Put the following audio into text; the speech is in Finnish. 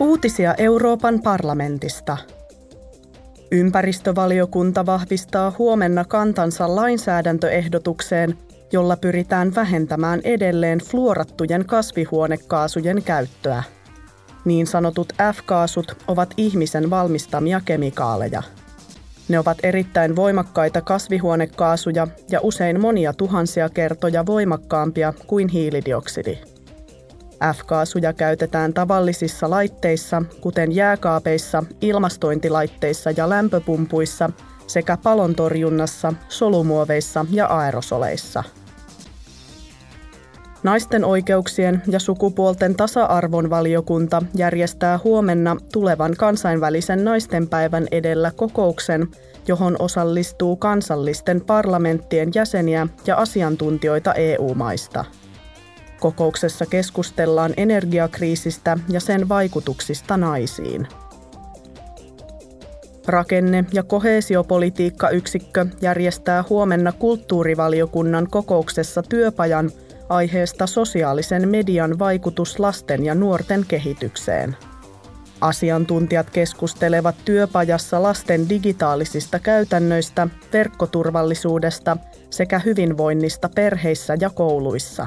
Uutisia Euroopan parlamentista. Ympäristövaliokunta vahvistaa huomenna kantansa lainsäädäntöehdotukseen, jolla pyritään vähentämään edelleen fluorattujen kasvihuonekaasujen käyttöä. Niin sanotut F-kaasut ovat ihmisen valmistamia kemikaaleja. Ne ovat erittäin voimakkaita kasvihuonekaasuja ja usein monia tuhansia kertoja voimakkaampia kuin hiilidioksidi. F-kaasuja käytetään tavallisissa laitteissa, kuten jääkaapeissa, ilmastointilaitteissa ja lämpöpumpuissa sekä palontorjunnassa, solumuoveissa ja aerosoleissa. Naisten oikeuksien ja sukupuolten tasa-arvon valiokunta järjestää huomenna tulevan kansainvälisen naistenpäivän edellä kokouksen, johon osallistuu kansallisten parlamenttien jäseniä ja asiantuntijoita EU-maista. Kokouksessa keskustellaan energiakriisistä ja sen vaikutuksista naisiin. Rakenne- ja koheesiopolitiikka-yksikkö järjestää huomenna kulttuurivaliokunnan kokouksessa työpajan aiheesta sosiaalisen median vaikutus lasten ja nuorten kehitykseen. Asiantuntijat keskustelevat työpajassa lasten digitaalisista käytännöistä, verkkoturvallisuudesta sekä hyvinvoinnista perheissä ja kouluissa.